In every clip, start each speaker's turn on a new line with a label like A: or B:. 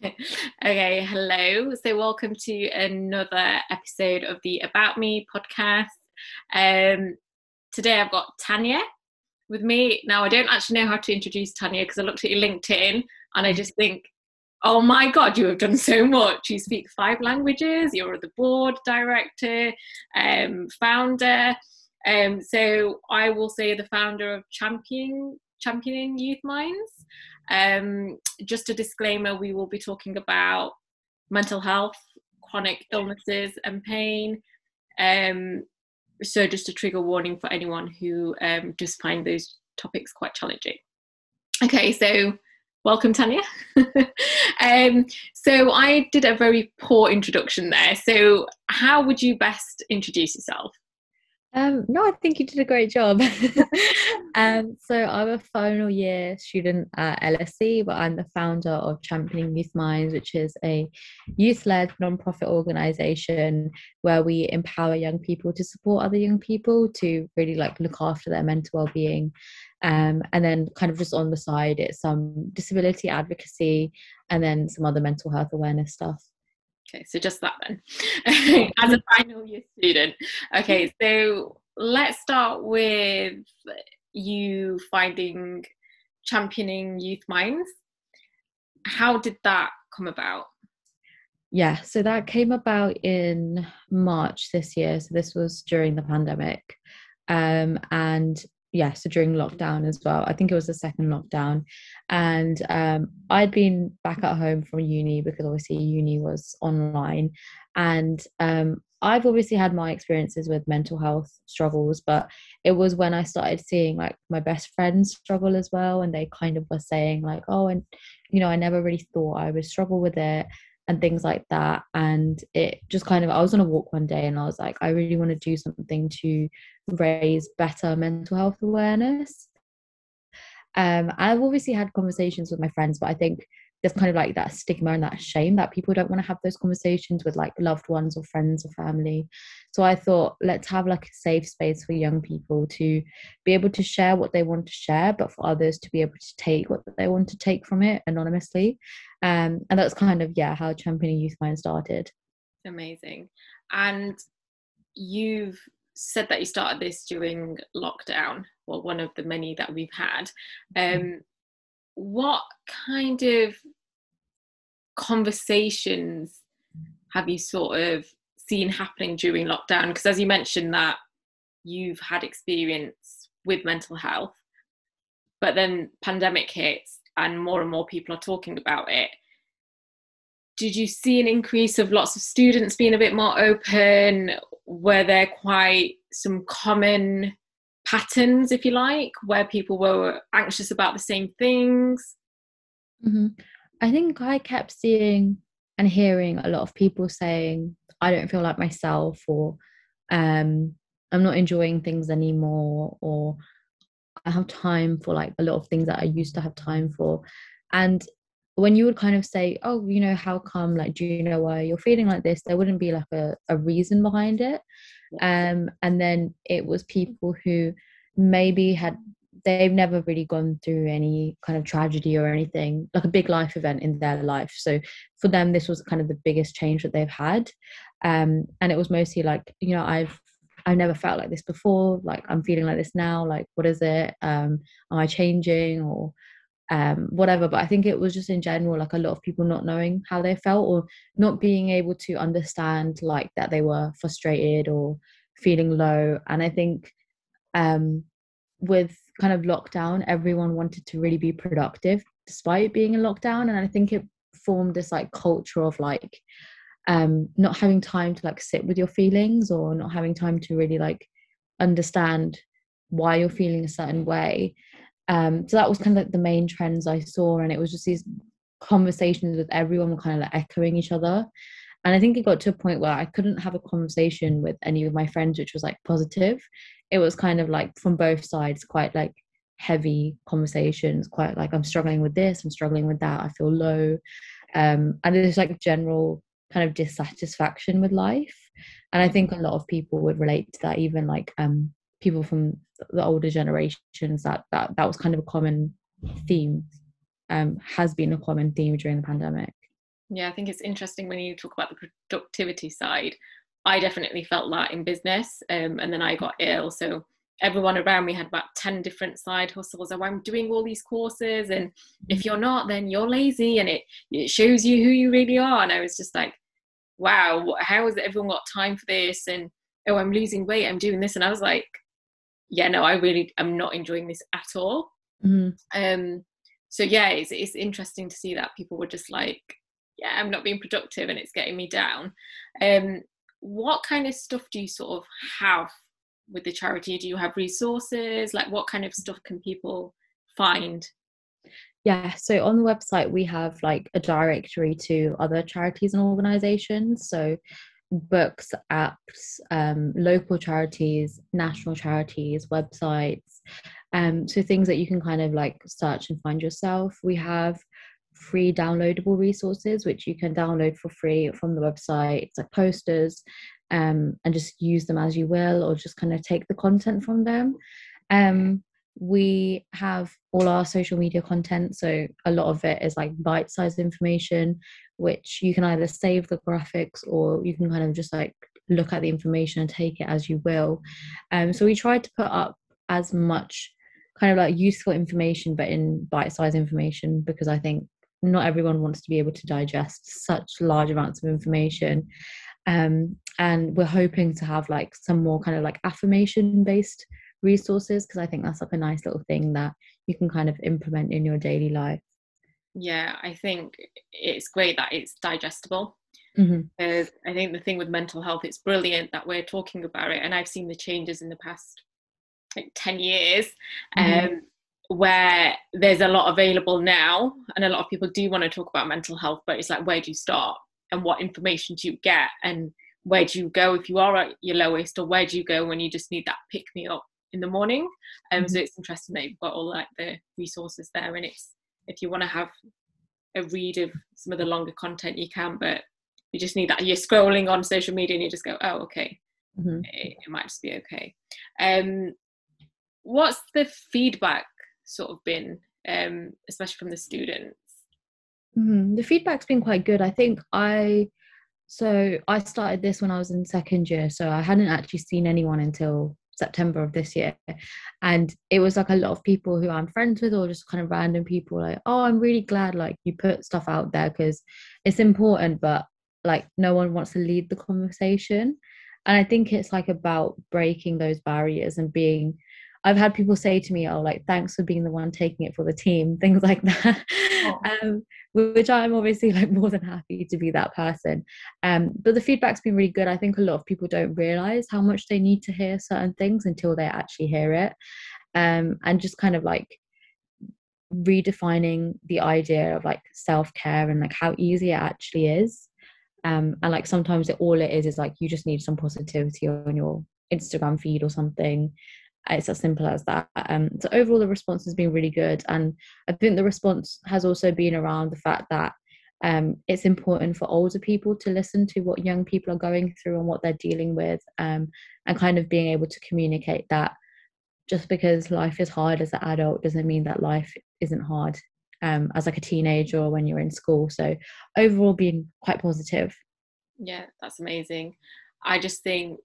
A: okay, hello. So, welcome to another episode of the About Me podcast. Um, today, I've got Tanya with me. Now, I don't actually know how to introduce Tanya because I looked at your LinkedIn and I just think, oh my God, you have done so much. You speak five languages, you're the board director, um, founder. Um, so, I will say the founder of Champion, Championing Youth Minds. Um, just a disclaimer we will be talking about mental health, chronic illnesses, and pain. Um, so, just a trigger warning for anyone who um, just find those topics quite challenging. Okay, so welcome, Tanya. um, so, I did a very poor introduction there. So, how would you best introduce yourself?
B: Um, no, I think you did a great job. um, so I'm a final year student at LSE, but I'm the founder of Championing Youth Minds, which is a youth-led non-profit organisation where we empower young people to support other young people to really like look after their mental well-being. Um, and then kind of just on the side, it's some disability advocacy and then some other mental health awareness stuff.
A: Okay, so just that then, as a final year student. Okay, so let's start with you finding championing youth minds. How did that come about?
B: Yeah, so that came about in March this year. So this was during the pandemic. Um, and yeah, so during lockdown as well. I think it was the second lockdown. And um, I'd been back at home from uni because obviously uni was online. And um, I've obviously had my experiences with mental health struggles, but it was when I started seeing like my best friends struggle as well. And they kind of were saying, like, oh, and you know, I never really thought I would struggle with it and things like that. And it just kind of, I was on a walk one day and I was like, I really want to do something to raise better mental health awareness. Um, I've obviously had conversations with my friends, but I think there's kind of like that stigma and that shame that people don't want to have those conversations with like loved ones or friends or family. So I thought, let's have like a safe space for young people to be able to share what they want to share, but for others to be able to take what they want to take from it anonymously. Um, and that's kind of, yeah, how Championing Youth Mind started.
A: Amazing. And you've said that you started this during lockdown, well, one of the many that we've had. Mm-hmm. Um, what kind of conversations have you sort of seen happening during lockdown? Because as you mentioned that you've had experience with mental health, but then pandemic hits and more and more people are talking about it. Did you see an increase of lots of students being a bit more open? Were there quite some common patterns, if you like, where people were anxious about the same things?
B: Mm-hmm. I think I kept seeing and hearing a lot of people saying, I don't feel like myself, or um, I'm not enjoying things anymore, or I have time for like a lot of things that I used to have time for. And when you would kind of say, Oh, you know, how come? Like, do you know why you're feeling like this? There wouldn't be like a, a reason behind it. Um, and then it was people who maybe had they've never really gone through any kind of tragedy or anything like a big life event in their life so for them this was kind of the biggest change that they've had um, and it was mostly like you know i've i've never felt like this before like i'm feeling like this now like what is it? Um, am i changing or um, whatever but i think it was just in general like a lot of people not knowing how they felt or not being able to understand like that they were frustrated or feeling low and i think um, with kind of lockdown everyone wanted to really be productive despite being in lockdown and i think it formed this like culture of like um not having time to like sit with your feelings or not having time to really like understand why you're feeling a certain way. Um so that was kind of like the main trends i saw and it was just these conversations with everyone were kind of like echoing each other. And i think it got to a point where i couldn't have a conversation with any of my friends which was like positive. It was kind of like from both sides quite like heavy conversations quite like i'm struggling with this i'm struggling with that i feel low. Um and there's like general kind of dissatisfaction with life and i think a lot of people would relate to that even like um people from the older generations that that that was kind of a common theme um has been a common theme during the pandemic
A: Yeah, I think it's interesting when you talk about the productivity side. I definitely felt that in business, um, and then I got ill. So everyone around me had about 10 different side hustles. Oh, I'm doing all these courses, and if you're not, then you're lazy, and it, it shows you who you really are. And I was just like, wow, how has everyone got time for this? And oh, I'm losing weight, I'm doing this. And I was like, yeah, no, I really am not enjoying this at all. Mm-hmm. Um, so yeah, it's, it's interesting to see that people were just like, yeah, I'm not being productive and it's getting me down. Um, what kind of stuff do you sort of have with the charity? Do you have resources? Like, what kind of stuff can people find?
B: Yeah, so on the website, we have like a directory to other charities and organizations. So, books, apps, um, local charities, national charities, websites. Um, so, things that you can kind of like search and find yourself. We have free downloadable resources which you can download for free from the website it's like posters um, and just use them as you will or just kind of take the content from them. Um, we have all our social media content so a lot of it is like bite-sized information which you can either save the graphics or you can kind of just like look at the information and take it as you will. Um, so we tried to put up as much kind of like useful information but in bite-sized information because i think not everyone wants to be able to digest such large amounts of information um, and we're hoping to have like some more kind of like affirmation based resources because i think that's like a nice little thing that you can kind of implement in your daily life
A: yeah i think it's great that it's digestible mm-hmm. because i think the thing with mental health it's brilliant that we're talking about it and i've seen the changes in the past like 10 years mm-hmm. um, where there's a lot available now and a lot of people do want to talk about mental health but it's like where do you start and what information do you get and where do you go if you are at your lowest or where do you go when you just need that pick me up in the morning um, mm-hmm. so it's interesting that you've got all like the resources there and it's if you want to have a read of some of the longer content you can but you just need that you're scrolling on social media and you just go oh okay mm-hmm. it, it, might just be okay um what's the feedback sort of been, um, especially from the students?
B: Mm-hmm. The feedback's been quite good. I think I so I started this when I was in second year, so I hadn't actually seen anyone until September of this year. And it was like a lot of people who I'm friends with, or just kind of random people, like, oh, I'm really glad like you put stuff out there because it's important, but like no one wants to lead the conversation. And I think it's like about breaking those barriers and being I've had people say to me, "Oh, like thanks for being the one taking it for the team," things like that. Oh. um, which I'm obviously like more than happy to be that person. Um, but the feedback's been really good. I think a lot of people don't realize how much they need to hear certain things until they actually hear it, um, and just kind of like redefining the idea of like self care and like how easy it actually is. Um, and like sometimes it, all it is is like you just need some positivity on your Instagram feed or something it's as simple as that. Um, so overall, the response has been really good, and I think the response has also been around the fact that um, it's important for older people to listen to what young people are going through and what they're dealing with, um, and kind of being able to communicate that just because life is hard as an adult doesn't mean that life isn't hard um, as like a teenager or when you're in school. So overall, being quite positive.
A: Yeah, that's amazing. I just think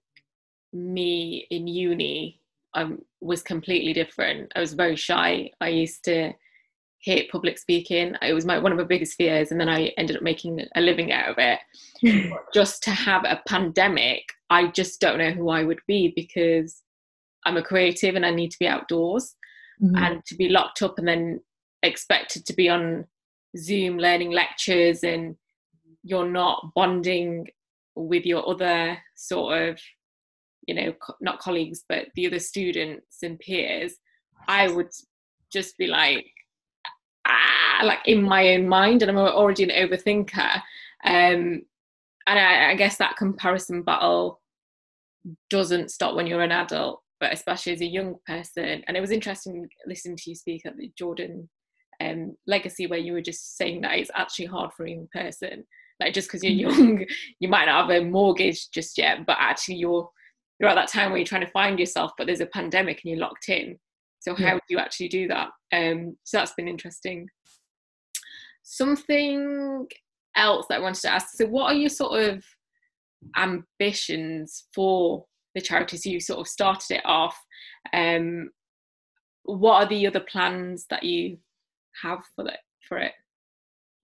A: me in uni I was completely different. I was very shy. I used to hate public speaking. It was my one of my biggest fears, and then I ended up making a living out of it. just to have a pandemic, I just don't know who I would be because I'm a creative and I need to be outdoors, mm-hmm. and to be locked up and then expected to be on Zoom learning lectures and you're not bonding with your other sort of you know co- not colleagues but the other students and peers i would just be like ah like in my own mind and i'm already an overthinker. Um and I, I guess that comparison battle doesn't stop when you're an adult but especially as a young person. And it was interesting listening to you speak at the jordan um, legacy where you were just saying that it's actually hard for a young person. Like just because you're mm. young you might not have a mortgage just yet but actually you're you're at that time where you're trying to find yourself, but there's a pandemic and you're locked in. So how yeah. do you actually do that? Um, so that's been interesting. Something else that I wanted to ask. So, what are your sort of ambitions for the charities? You sort of started it off. Um, what are the other plans that you have for it? For it?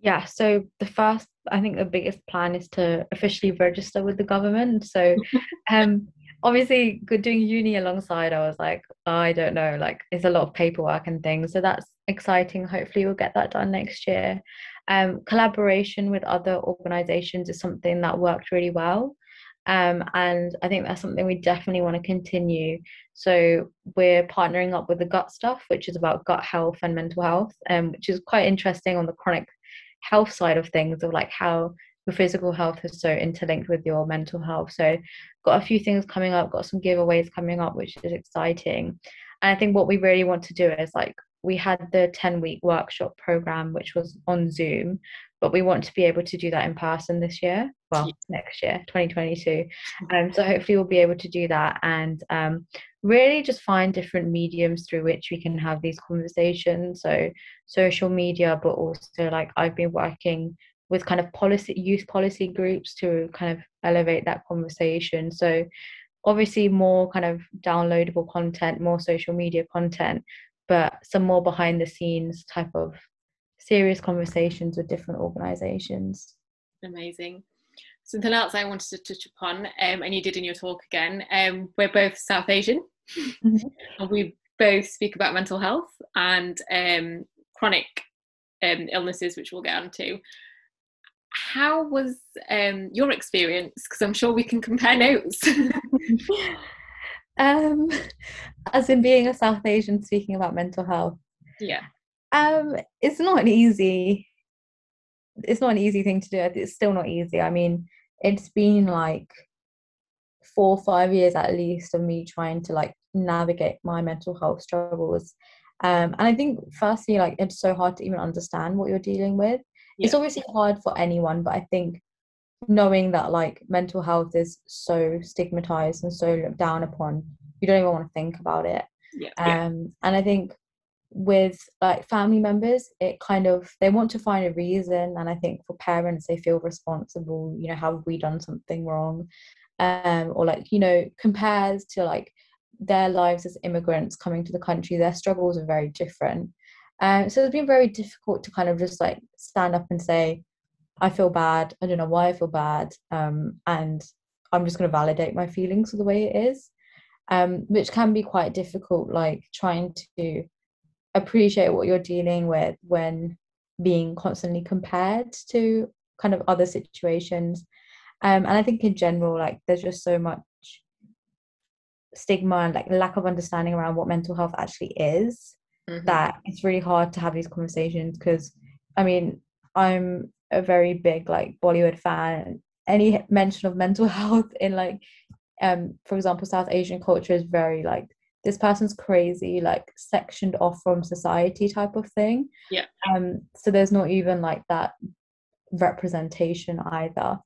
B: Yeah, so the first, I think the biggest plan is to officially register with the government. So, um, obviously, good doing uni alongside, I was like, I don't know, like it's a lot of paperwork and things. So that's exciting. Hopefully, we'll get that done next year. Um, collaboration with other organizations is something that worked really well. Um, and I think that's something we definitely want to continue. So we're partnering up with the gut stuff, which is about gut health and mental health, um, which is quite interesting on the chronic health side of things, of like how your physical health is so interlinked with your mental health. So got a few things coming up, got some giveaways coming up, which is exciting. And I think what we really want to do is like we had the 10 week workshop program which was on zoom but we want to be able to do that in person this year. Well next year 2022 um, so hopefully we'll be able to do that and um, really just find different mediums through which we can have these conversations. So social media but also like i've been working with kind of policy youth policy groups to kind of elevate that conversation so obviously more kind of downloadable content more social media content but some more behind the scenes type of serious conversations with different organizations.
A: Amazing. Something else I wanted to touch upon, um, and you did in your talk again, um, we're both South Asian, mm-hmm. and we both speak about mental health and um, chronic um, illnesses, which we'll get onto. How was um, your experience? Because I'm sure we can compare notes.
B: um, as in being a South Asian speaking about mental health.
A: Yeah.
B: Um, it's not an easy it's not an easy thing to do. It's still not easy. I mean, it's been like four or five years at least of me trying to like navigate my mental health struggles. Um, and I think firstly, like it's so hard to even understand what you're dealing with. Yeah. It's obviously hard for anyone, but I think knowing that like mental health is so stigmatized and so looked down upon you don't even want to think about it
A: yeah,
B: um yeah. and i think with like family members it kind of they want to find a reason and i think for parents they feel responsible you know have we done something wrong um or like you know compares to like their lives as immigrants coming to the country their struggles are very different um so it's been very difficult to kind of just like stand up and say I feel bad. I don't know why I feel bad. Um, and I'm just going to validate my feelings the way it is, um, which can be quite difficult, like trying to appreciate what you're dealing with when being constantly compared to kind of other situations. Um, and I think in general, like there's just so much stigma and like lack of understanding around what mental health actually is mm-hmm. that it's really hard to have these conversations because I mean, I'm a very big like Bollywood fan. Any mention of mental health in like, um, for example, South Asian culture is very like this person's crazy, like sectioned off from society type of thing.
A: Yeah.
B: Um. So there's not even like that representation either.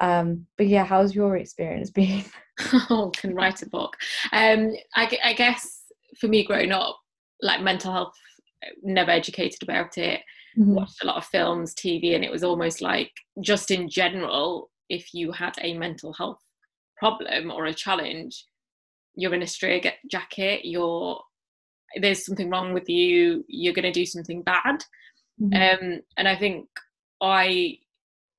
B: Um. But yeah, how's your experience been?
A: oh, can write a book. Um. I, I guess for me, growing up, like mental health, never educated about it mm-hmm. watched a lot of films, TV, and it was almost like just in general, if you had a mental health problem or a challenge, you're in a stray jacket, you're there's something wrong with you, you're going to do something bad. Mm-hmm. Um, and I think I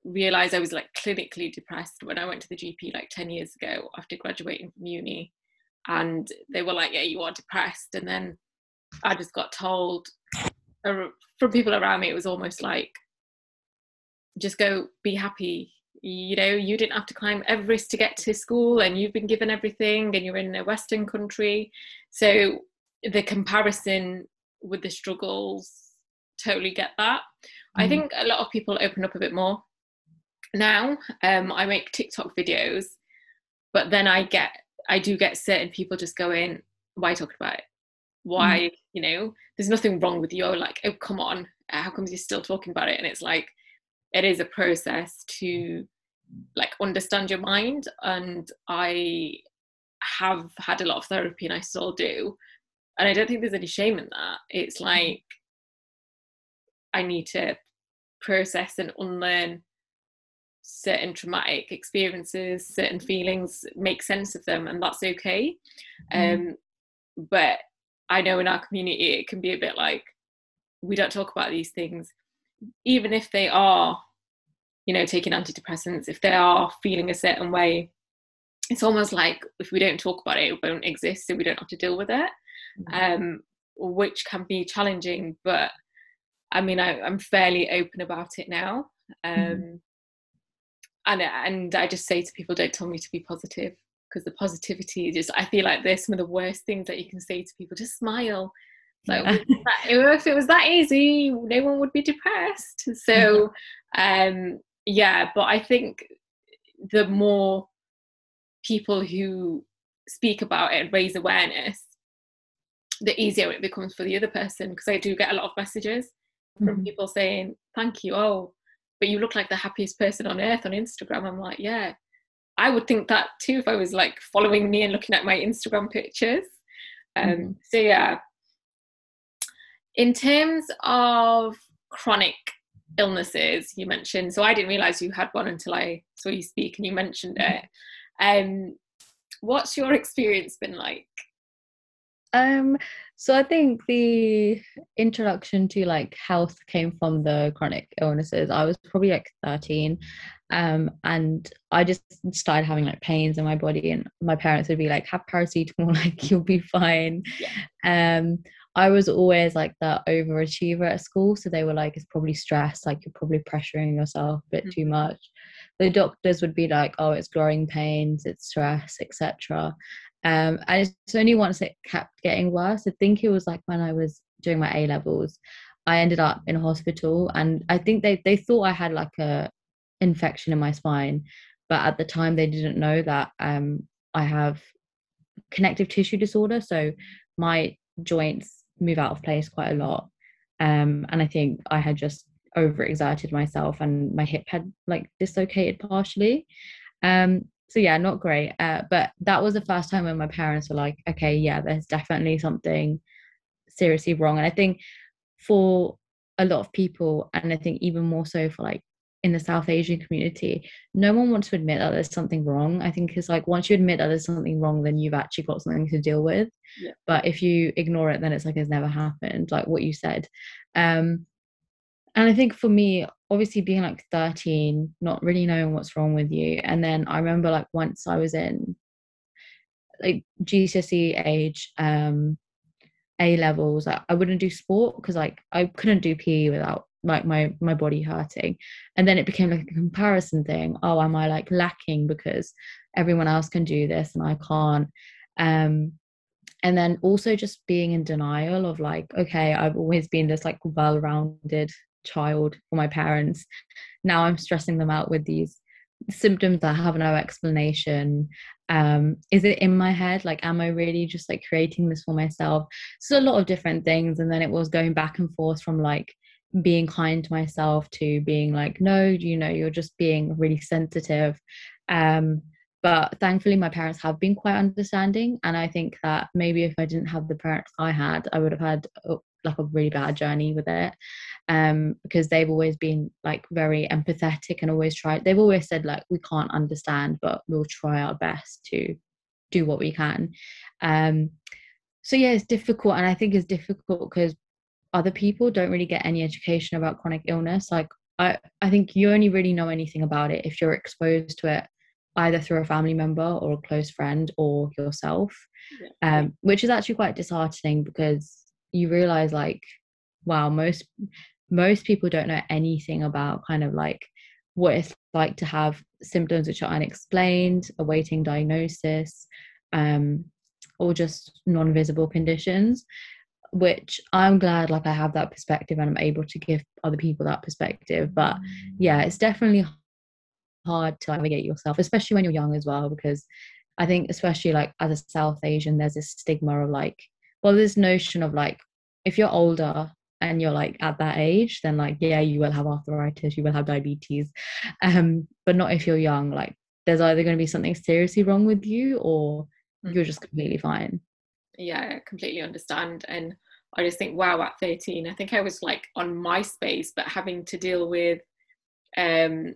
A: realized I was like clinically depressed when I went to the GP like 10 years ago after graduating from uni. And they were like, Yeah, you are depressed. And then I just got told from people around me, it was almost like, just go be happy. You know, you didn't have to climb Everest to get to school, and you've been given everything, and you're in a Western country. So the comparison with the struggles, totally get that. Mm. I think a lot of people open up a bit more now. Um, I make TikTok videos, but then I get, I do get certain people just going, "Why talk about it? Why mm you know there's nothing wrong with you like oh come on uh, how comes you're still talking about it and it's like it is a process to like understand your mind and i have had a lot of therapy and i still do and i don't think there's any shame in that it's mm-hmm. like i need to process and unlearn certain traumatic experiences, certain feelings, make sense of them, and that's okay. Mm. Um, but I know in our community it can be a bit like we don't talk about these things, even if they are, you know, taking antidepressants, if they are feeling a certain way. It's almost like if we don't talk about it, it won't exist, so we don't have to deal with it, mm. um, which can be challenging. But I mean, I, am fairly open about it now. Mm-hmm. Um, mm and and I just say to people, don't tell me to be positive because the positivity just I feel like they're some of the worst things that you can say to people. Just smile. Like yeah. if it was that easy, no one would be depressed. So um yeah, but I think the more people who speak about it and raise awareness, the easier it becomes for the other person because I do get a lot of messages from mm-hmm. people saying, Thank you, oh, but you look like the happiest person on earth on Instagram. I'm like, yeah, I would think that too if I was like following me and looking at my Instagram pictures. Um, mm-hmm. So yeah. In terms of chronic illnesses, you mentioned. So I didn't realize you had one until I saw you speak and you mentioned mm-hmm. it. Um, what's your experience been like?
B: Um, so I think the introduction to like health came from the chronic illnesses. I was probably like 13. Um, and I just started having like pains in my body, and my parents would be like, "Have paracetamol, like you'll be fine." Yeah. Um, I was always like the overachiever at school, so they were like, "It's probably stress, like you're probably pressuring yourself a bit mm-hmm. too much." The doctors would be like, "Oh, it's growing pains, it's stress, etc." Um, and it's only once it kept getting worse. I think it was like when I was doing my A levels, I ended up in a hospital, and I think they they thought I had like a infection in my spine, but at the time they didn't know that um, I have connective tissue disorder, so my joints move out of place quite a lot, um, and I think I had just overexerted myself, and my hip had like dislocated partially. Um, so yeah not great. Uh, but that was the first time when my parents were like okay yeah there's definitely something seriously wrong. And i think for a lot of people and i think even more so for like in the south asian community no one wants to admit that there's something wrong. I think it's like once you admit that there's something wrong then you've actually got something to deal with. Yeah. but if you ignore it then it's like it's never happened like what you said. Um and i think for me obviously being like 13 not really knowing what's wrong with you. And then i remember like once i was in like gcse age um a levels like, i wouldn't do sport because like i couldn't do pe without like my my body hurting. And then it became like a comparison thing. Oh am i like lacking because everyone else can do this and i can't? Um and then also just being in denial of like okay i've always been this like well-rounded child for my parents. Now i'm stressing them out with these symptoms that have no explanation. Um is it in my head? Like am i really just like creating this for myself? So a lot of different things and then it was going back and forth from like being kind to myself to being like no you know you're just being really sensitive. Um but thankfully my parents have been quite understanding and i think that maybe if i didn't have the parents i had i would have had like a really bad journey with it um because they've always been like very empathetic and always tried they've always said like we can't understand but we'll try our best to do what we can. Um so yeah it's difficult and i think it's difficult because other people don't really get any education about chronic illness like i i think you only really know anything about it if you're exposed to it either through a family member or a close friend or yourself um, which is actually quite disheartening because you realize like wow most most people don't know anything about kind of like what it's like to have symptoms which are unexplained awaiting diagnosis um, or just non-visible conditions which i'm glad like i have that perspective and i'm able to give other people that perspective. But yeah it's definitely hard to navigate yourself especially when you're young as well because i think especially like as a south asian there's this stigma of like well this notion of like if you're older and you're like at that age then like yeah you will have arthritis you will have diabetes um but not if you're young like there's either going to be something seriously wrong with you or mm-hmm. you're just completely fine
A: yeah I completely understand and i just think wow at 13 i think i was like on myspace but having to deal with um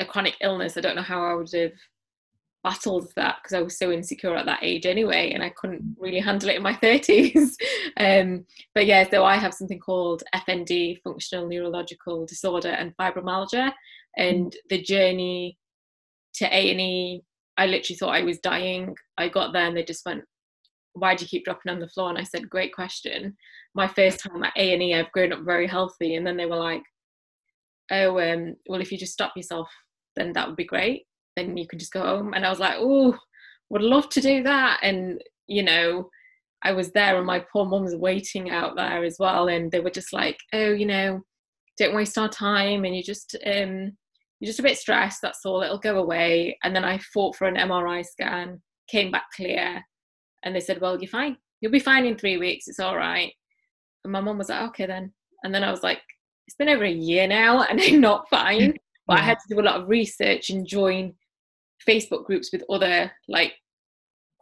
A: a chronic illness, I don't know how I would have battled that because I was so insecure at that age anyway, and I couldn't really handle it in my 30s. um, but yeah, so I have something called FND, functional neurological disorder, and fibromyalgia. And the journey to A&E, I literally thought I was dying. I got there and they just went, why do you keep dropping on the floor? And I said, great question. My first time at A&E, I've grown up very healthy. And then they were like, oh, um, well, if you just stop yourself, then that would be great then you can just go home. And I was like, oh, would love to do that. And, you know, I was there and my poor mum was waiting out there as well. And they were just like, oh, you know, don't waste our time. And you just, um, you're just a bit stressed. That's all. It'll go away. And then I fought for an MRI scan, came back clear. And they said, well, you're fine. You'll be fine in three weeks. It's all right. And my mum was like, okay, then. And then I was like, it's been over a year now and I'm not fine. But. I had to do a lot of research and join Facebook groups with other like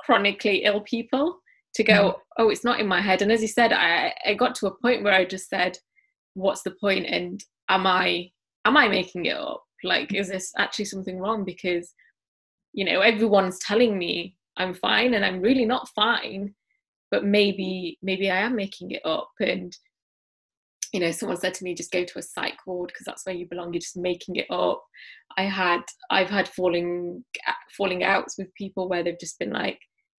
A: chronically ill people to go, mm. oh, it's not in my head. And as you said, I, I got to a point where I just said, what's the point? And am I am I making it up? Like, is this actually something wrong? Because, you know, everyone's telling me I'm fine and I'm really not fine, but maybe maybe I am making it up. And you know someone said to me just go to a psych ward because that's where you belong you're just making it up. I had i've had falling falling outs with people where they've just been like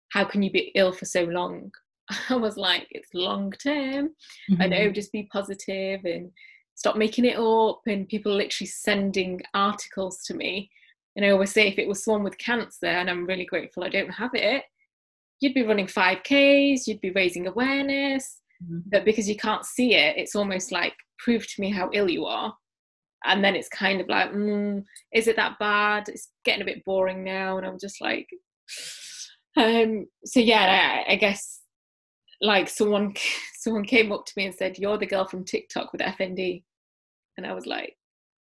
A: how can you be ill for so long? I was like it's long term. Mm-hmm. i know mm-hmm. just be positive and stop making it up. And people literally sending articles to me. And i always say if it was someone with cancer and i'm really grateful i don't have it you'd be running 5ks you'd be raising awareness mm-hmm. but because you can't see it it's almost like prove to me how ill you are. And then it's kind of like mm, is it that bad? It's getting a bit boring now. And i'm just like um so yeah I, I guess like someone someone came up to me and said you're the girl from tiktok with fnd and i was like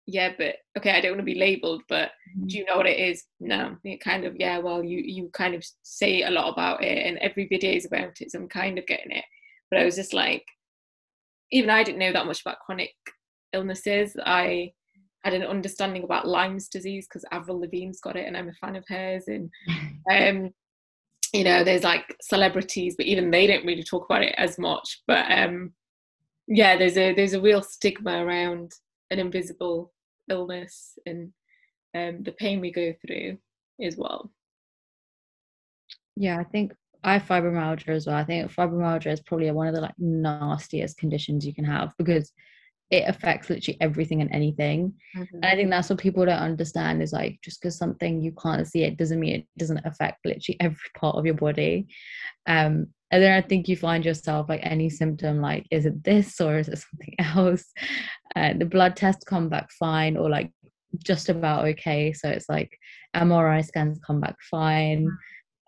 A: yeah but okay i don't want to be labeled but mm-hmm. do you know what it is? No. It kind of yeah well you you kind of say a lot about it and every video is about it so i'm kind of getting it but I was just like, even I didn't know that much about chronic illnesses. I had an understanding about Lyme's disease because Avril Lavigne's got it, and I'm a fan of hers. And um, you know, there's like celebrities, but even they don't really talk about it as much. But um, yeah, there's a there's a real stigma around an invisible illness and um, the pain we go through as well.
B: Yeah, I think I have fibromyalgia as well. I think fibromyalgia is probably one of the like nastiest conditions you can have because it affects literally everything and anything. Mm-hmm. And I think that's what people don't understand is like just because something you can't see it doesn't mean it doesn't affect literally every part of your body. Um, and then I think you find yourself like any symptom, like is it this or is it something else? Uh, the blood tests come back fine or like just about okay. So it's like MRI scans come back fine.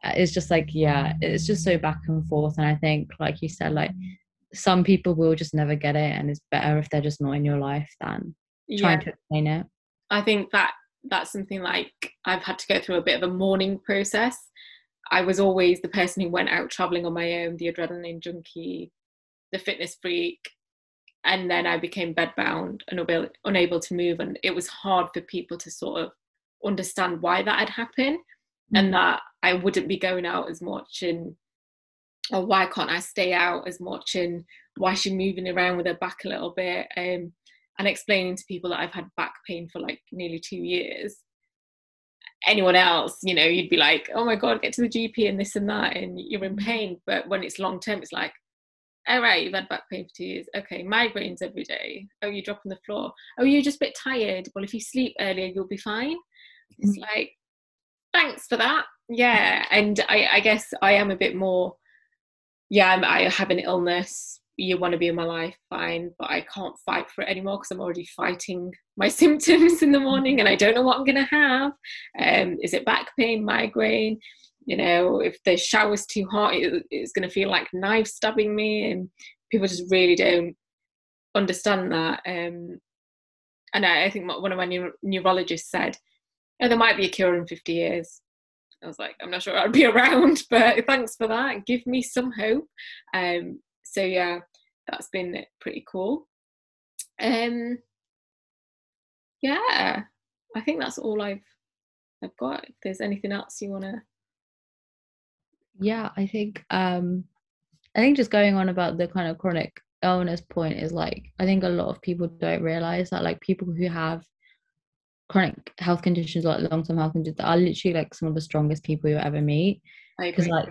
B: Mm-hmm it's just like yeah it's just so back and forth and i think like you said like some people will just never get it and it's better if they're just not in your life than trying yeah. to explain it
A: i think that that's something like i've had to go through a bit of a mourning process i was always the person who went out traveling on my own the adrenaline junkie the fitness freak and then i became bedbound and unable unable to move and it was hard for people to sort of understand why that had happened and mm. that I wouldn't be going out as much and or why can't I stay out as much and why she moving around with her back a little bit um, and explaining to people that I've had back pain for like nearly two years. Anyone else, you know, you'd be like, oh my God, get to the GP and this and that, and you're in pain. But when it's long term, it's like, all right, you've had back pain for two years. Okay, migraines every day. Oh, you drop on the floor. Oh, you're just a bit tired. Well, if you sleep earlier, you'll be fine. It's mm. like, thanks for that. Yeah, and I, I guess I am a bit more. Yeah, I'm, I have an illness. You want to be in my life, fine, but I can't fight for it anymore because I'm already fighting my symptoms in the morning, and I don't know what I'm going to have. Um, is it back pain, migraine? You know, if the shower's too hot, it, it's going to feel like knife stabbing me, and people just really don't understand that. Um, and I, I think one of my neuro- neurologists said and there might be a cure in 50 years. I was like, I'm not sure I'd be around, but thanks for that. Give me some hope. Um, so yeah, that's been pretty cool. Um, yeah, I think that's all I've I've got. If there's anything else you wanna
B: Yeah, I think um I think just going on about the kind of chronic illness point is like I think a lot of people don't realize that like people who have chronic health conditions like long-term health conditions are literally like some of the strongest people you ever meet. Because like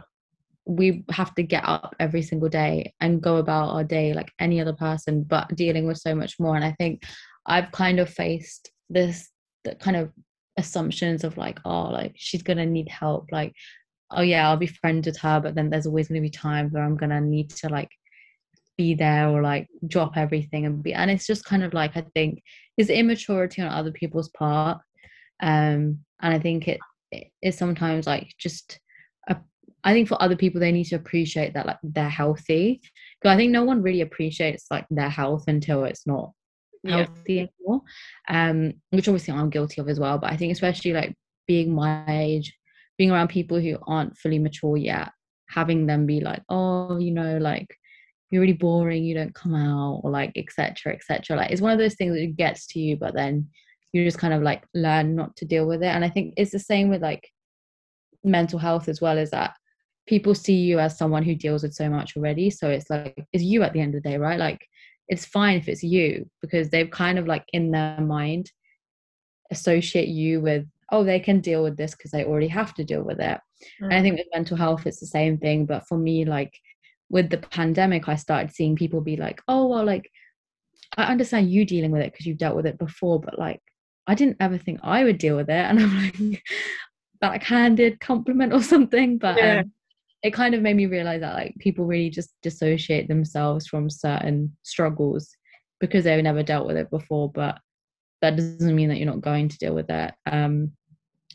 B: we have to get up every single day and go about our day like any other person but dealing with so much more. And i think i've kind of faced this the kind of assumptions of like oh like she's gonna need help like oh yeah i'll be friends with her but then there's always gonna be times where i'm gonna need to like be there or like drop everything and be and it's just kind of like i think is immaturity on other people's part um and i think it, it is sometimes like just a, I think for other people they need to appreciate that like they're healthy because i think no one really appreciates like their health until it's not healthy yeah. anymore um which obviously i'm guilty of as well but i think especially like being my age being around people who aren't fully mature yet having them be like oh you know like you're really boring you don't come out or like etc etc like it's one of those things that gets to you but then you just kind of like learn not to deal with it. And i think it's the same with like mental health as well as that people see you as someone who deals with so much already. So it's like it's you at the end of the day right? Like it's fine if it's you because they've kind of like in their mind associate you with oh they can deal with this because they already have to deal with it. Mm. and i think with mental health it's the same thing but for me like with the pandemic i started seeing people be like oh well like i understand you dealing with it because you've dealt with it before but like i didn't ever think i would deal with it and i'm like backhanded compliment or something but yeah. um, it kind of made me realize that like people really just dissociate themselves from certain struggles because they've never dealt with it before but that doesn't mean that you're not going to deal with it um,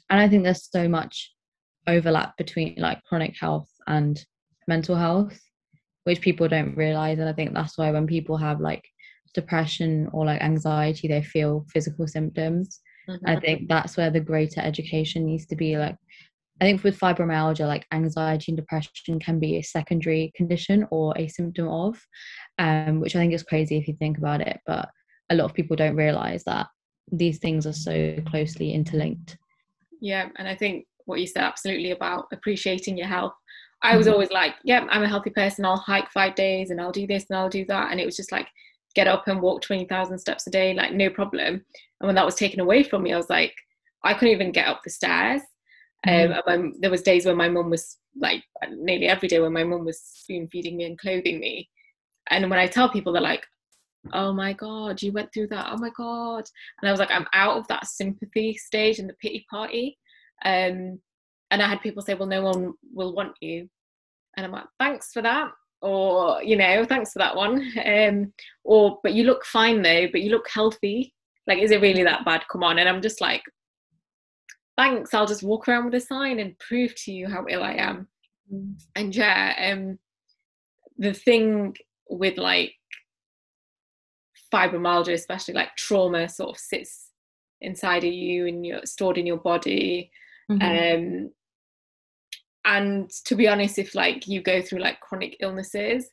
B: and i think there's so much overlap between like chronic health and mental health which people don't realize and i think that's why when people have like depression or like anxiety they feel physical symptoms mm-hmm. i think that's where the greater education needs to be like i think with fibromyalgia like anxiety and depression can be a secondary condition or a symptom of um, which i think is crazy if you think about it but a lot of people don't realize that these things are so closely interlinked
A: yeah and i think what you said absolutely about appreciating your health I was mm-hmm. always like, yeah, I'm a healthy person. I'll hike five days and I'll do this and I'll do that. And it was just like, get up and walk 20,000 steps a day, like, no problem. And when that was taken away from me, I was like, I couldn't even get up the stairs. Mm-hmm. Um, there was days when my mum was like, nearly every day when my mum was spoon feeding me and clothing me. And when I tell people, they're like, oh my God, you went through that. Oh my God. And I was like, I'm out of that sympathy stage and the pity party. Um, and I had people say, well, no one will want you. And I'm like, thanks for that. Or, you know, thanks for that one. Um, or, but you look fine though, but you look healthy. Like, is it really that bad? Come on. And I'm just like, thanks. I'll just walk around with a sign and prove to you how ill I am. Mm. And yeah, um, the thing with like fibromyalgia, especially like trauma sort of sits inside of you and you're stored in your body. Mm-hmm. Um, and to be honest if like you go through like chronic illnesses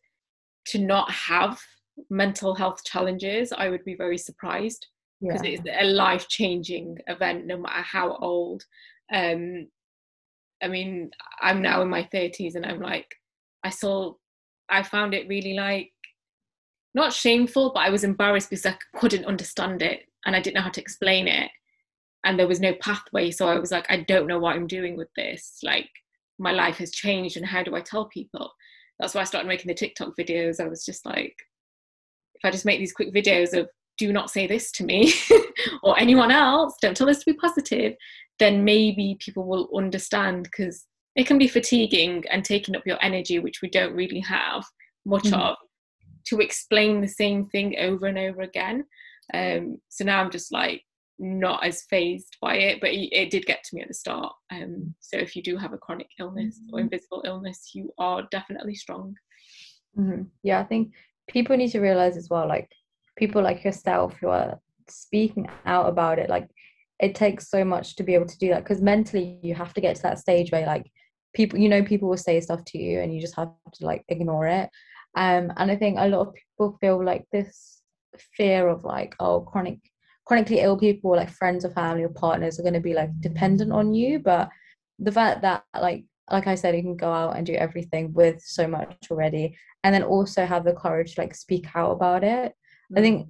A: to not have mental health challenges i would be very surprised. Because yeah. it's a life changing event no matter how old. Um i mean i'm now in my 30s and i'm like i saw i found it really like not shameful but i was embarrassed because i couldn't understand it and i didn't know how to explain it. And there was no pathway so i was like i don't know what i'm doing with this. Like my life has changed and how do I tell people? That's why I started making the TikTok videos. I was just like, if I just make these quick videos of do not say this to me or anyone else, don't tell us to be positive, then maybe people will understand because it can be fatiguing and taking up your energy, which we don't really have much mm-hmm. of, to explain the same thing over and over again. Um, so now I'm just like, not as phased by it, but it, did get to me at the start. Um, so if you do have a chronic illness or mm-hmm. invisible illness, you are definitely strong.
B: Mm-hmm. Yeah, I think people need to realize as well, like people like yourself who are speaking out about it, like it takes so much to be able to do that because mentally you have to get to that stage where like people, you know, people will say stuff to you and you just have to like ignore it. Um, and I think a lot of people feel like this fear of like, oh, chronic chronically ill people, like friends or family or partners, are going to be like dependent on you. But the fact that like like I said, you can go out and do everything with so much already, and then also have the courage to like speak out about it. I think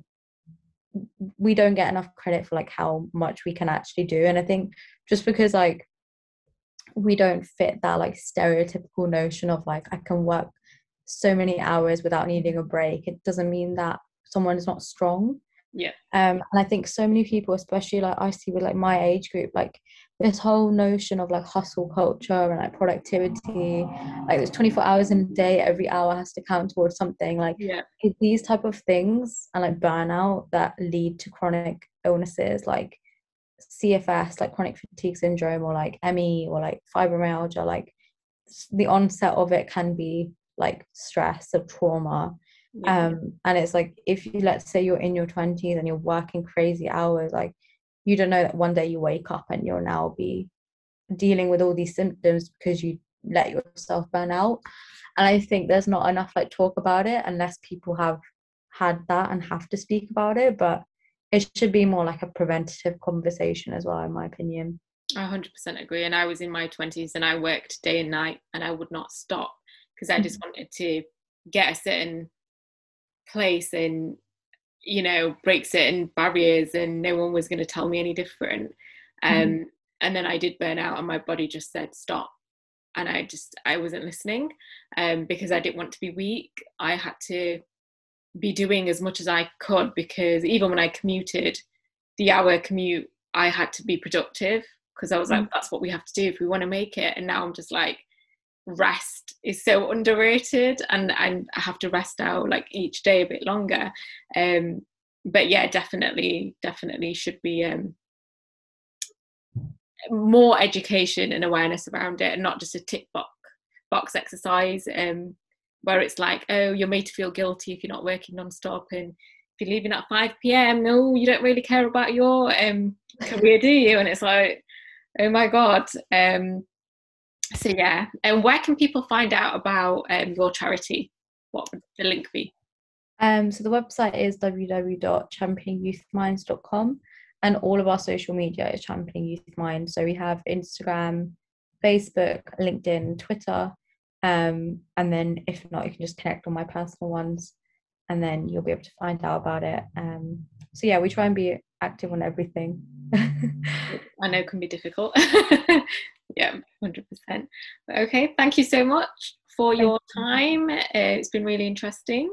B: we don't get enough credit for like how much we can actually do, and I think just because like we don't fit that like stereotypical notion of like I can work so many hours without needing a break, it doesn't mean that someone is not strong.
A: Yeah.
B: Um, and I think so many people, especially like I see with like my age group, like this whole notion of like hustle culture and like productivity, like there's 24 hours in a day, every hour has to count towards something. Like
A: yeah.
B: these type of things and like burnout that lead to chronic illnesses like CFS, like chronic fatigue syndrome, or like ME, or like fibromyalgia, like the onset of it can be like stress or trauma. Yeah. Um, and it's like if you let's say you're in your 20s and you're working crazy hours, like you don't know that one day you wake up and you'll now be dealing with all these symptoms because you let yourself burn out. And I think there's not enough like talk about it unless people have had that and have to speak about it. But it should be more like a preventative conversation as well, in my opinion.
A: I 100% agree. And I was in my 20s and I worked day and night and I would not stop because I just mm-hmm. wanted to get a certain place and, you know, break certain barriers and no one was going to tell me any different. Um, mm. And then I did burn out and my body just said, stop. And I just, I wasn't listening um, because I didn't want to be weak. I had to be doing as much as I could because even when I commuted, the hour commute, I had to be productive because I was like, mm. that's what we have to do if we want to make it. And now I'm just like, rest is so underrated and, and I have to rest out like each day a bit longer. Um, but yeah, definitely, definitely should be um, more education and awareness around it and not just a tick box box exercise. Um, where it's like, oh, you're made to feel guilty if you're not working non-stop and if you're leaving at 5 p.m., no, you don't really care about your um, career, do you? And it's like, oh my God. Um, so yeah, and where can people find out about um, your charity? What would the link be?
B: Um, so the website is www.championingyouthminds.com and all of our social media is Championing Youth Mind. So we have Instagram, Facebook, LinkedIn, Twitter, um, and then if not, you can just connect on my personal ones and then you'll be able to find out about it. Um, so yeah, we try and be active on everything.
A: I know can be difficult. yeah, 100%. okay, thank you so much for your time. Uh, it's been really interesting.